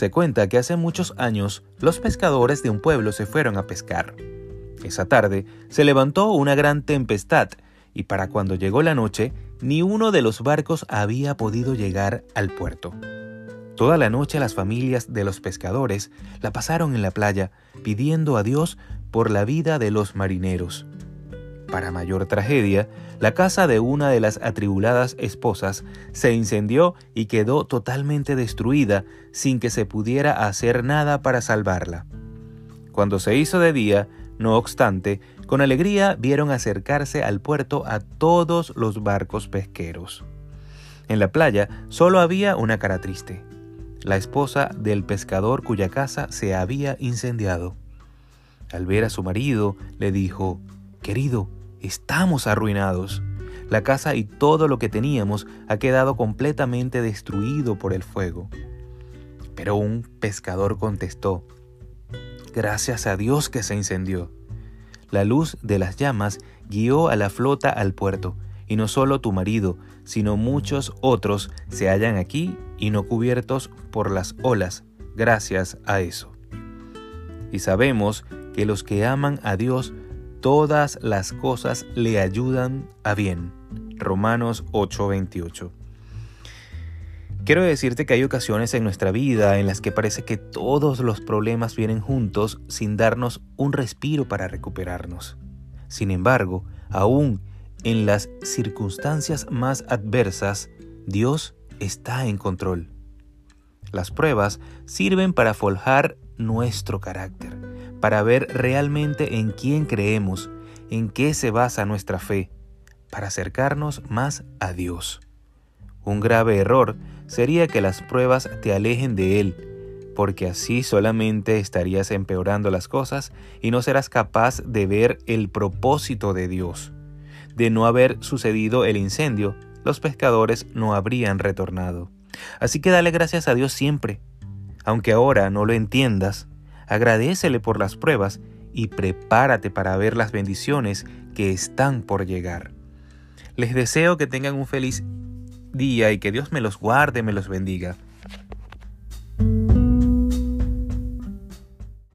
Se cuenta que hace muchos años los pescadores de un pueblo se fueron a pescar. Esa tarde se levantó una gran tempestad y para cuando llegó la noche ni uno de los barcos había podido llegar al puerto. Toda la noche las familias de los pescadores la pasaron en la playa pidiendo a Dios por la vida de los marineros. Para mayor tragedia, la casa de una de las atribuladas esposas se incendió y quedó totalmente destruida sin que se pudiera hacer nada para salvarla. Cuando se hizo de día, no obstante, con alegría vieron acercarse al puerto a todos los barcos pesqueros. En la playa solo había una cara triste, la esposa del pescador cuya casa se había incendiado. Al ver a su marido, le dijo, Querido, Estamos arruinados. La casa y todo lo que teníamos ha quedado completamente destruido por el fuego. Pero un pescador contestó, Gracias a Dios que se incendió. La luz de las llamas guió a la flota al puerto, y no solo tu marido, sino muchos otros se hallan aquí y no cubiertos por las olas, gracias a eso. Y sabemos que los que aman a Dios todas las cosas le ayudan a bien. Romanos 8:28. Quiero decirte que hay ocasiones en nuestra vida en las que parece que todos los problemas vienen juntos sin darnos un respiro para recuperarnos. Sin embargo, aún en las circunstancias más adversas, Dios está en control. Las pruebas sirven para forjar nuestro carácter para ver realmente en quién creemos, en qué se basa nuestra fe, para acercarnos más a Dios. Un grave error sería que las pruebas te alejen de Él, porque así solamente estarías empeorando las cosas y no serás capaz de ver el propósito de Dios. De no haber sucedido el incendio, los pescadores no habrían retornado. Así que dale gracias a Dios siempre. Aunque ahora no lo entiendas, agradecele por las pruebas y prepárate para ver las bendiciones que están por llegar. Les deseo que tengan un feliz día y que Dios me los guarde, me los bendiga.